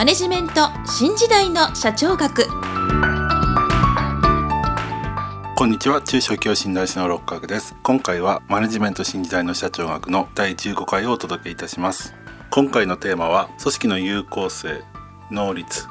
マネジメント新時代の社長学。こんにちは。中小企業診断士の六角です。今回はマネジメント新時代の社長学の第15回をお届けいたします。今回のテーマは組織の有効性能率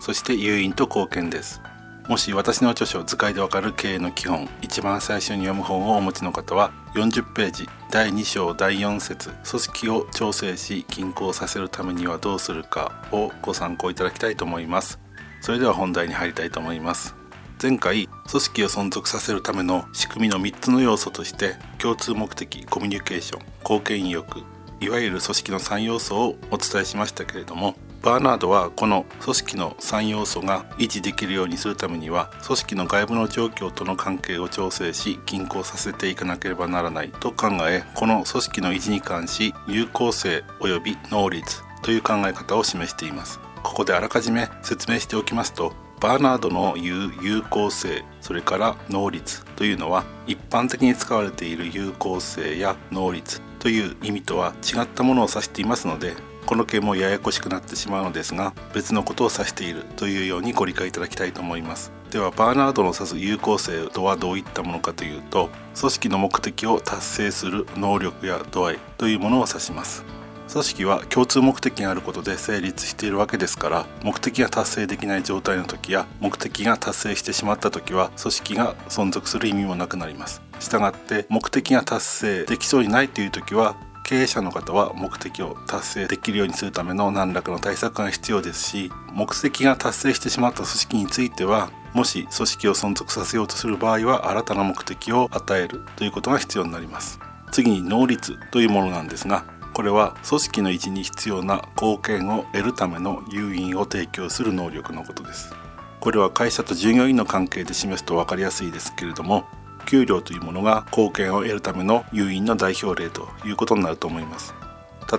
そして誘引と貢献です。もし私の著書図解でわかる経営の基本一番最初に読む本をお持ちの方は40ページ第2章第4節組織を調整し均衡させるためにはどうするかをご参考いただきたいと思います。それでは本題に入りたいと思います。前回組織を存続させるための仕組みの3つの要素として共通目的コミュニケーション貢献意欲いわゆる組織の3要素をお伝えしましたけれどもバーナードはこの組織の3要素が維持できるようにするためには組織の外部の状況との関係を調整し均衡させていかなければならないと考えこの組織の維持に関し有効性及び能率という考え方を示しています。ここであらかじめ説明しておきますとバーナードの言う有効性それから能率というのは一般的に使われている有効性や能率という意味とは違ったものを指していますのでこの件もややこしくなってしまうのですが別のことを指しているというようにご理解いただきたいと思います。ではバーナードの指す有効性とはどういったものかというと組織の目的を達成する能力や度合いというものを指します。組織は共通目的があることで成立しているわけですから目的が達成できない状態の時や目的が達成してしまった時は組織が存続する意味もなくなります。したがって目的が達成できそうにないという時は経営者の方は目的を達成できるようにするための何らかの対策が必要ですし目的が達成してしまった組織についてはもし組織を存続させようとする場合は新たな目的を与えるということが必要になります。次に能率というものなんですがこれは組織の維持に必要な貢献を得るための誘引を提供する能力のことです。これは会社と従業員の関係で示すと分かりやすいですけれども給料というものが貢献を得るための誘引の代表例ということになると思います。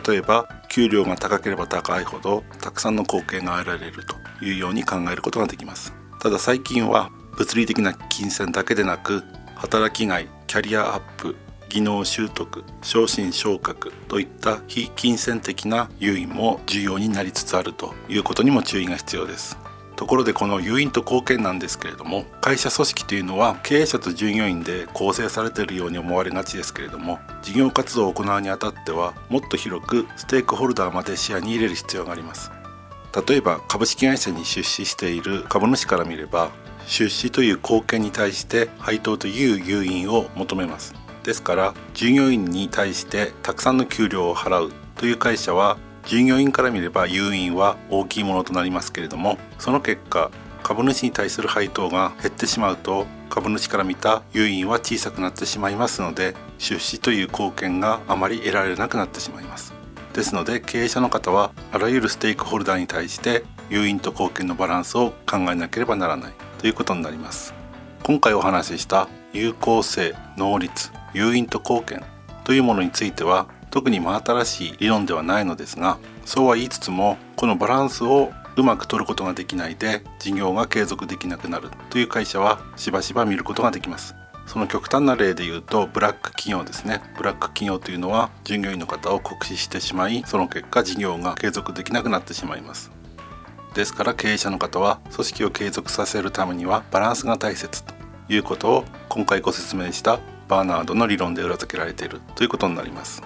例えば給料が高ければ高いほどたくさんの貢献が得られるというように考えることができます。ただ最近は物理的な金銭だけでなく働きがいキャリアアップ技能習得昇進昇格といった非金銭的な誘引も重要になりつつあるということにも注意が必要です。ところでこの誘引と貢献なんですけれども会社組織というのは経営者と従業員で構成されているように思われがちですけれども事業活動を行うにあたってはもっと広くステークホルダーまで視野に入れる必要があります。例えば株式会社に出資している株主から見れば出資という貢献に対して配当という誘引を求めます。ですから従業員に対してたくさんの給料を払うという会社は従業員から見れば誘引は大きいものとなりますけれどもその結果株主に対する配当が減ってしまうと株主から見た誘引は小さくなってしまいますので出資という貢献があまり得られなくなってしまいます。ですので経営者の方はあらゆるステークホルダーに対して誘引と貢献のバランスを考えなければならないということになります。今回お話しした有効性能率誘引と貢献というものについては特に真新しい理論ではないのですがそうは言いつつもこのバランスをうまく取ることができないで事業が継続できなくなるという会社はしばしば見ることができます。その極端な例で言うとブラック企業ですね。ブラック企業というのは従業員の方を酷使してしまいその結果事業が継続できなくなってしまいます。ですから経営者の方は組織を継続させるためにはバランスが大切ということを今回ご説明したバーナードの理論で裏付けられているということになります。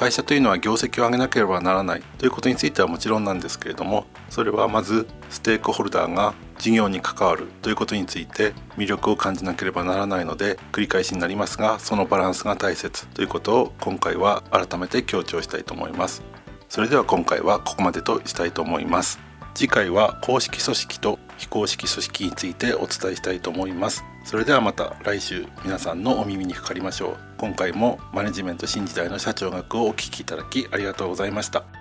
会社というのは業績を上げなければならないということについてはもちろんなんですけれどもそれはまずステークホルダーが事業に関わるということについて魅力を感じなければならないので繰り返しになりますがそのバランスが大切ということを今回は改めて強調したいと思います。それでは今回はここまでとしたいと思います次回は公式組織と非公式組織についてお伝えしたいと思います。それではまた来週皆さんのお耳にかかりましょう。今回もマネジメント新時代の社長学をお聞きいただきありがとうございました。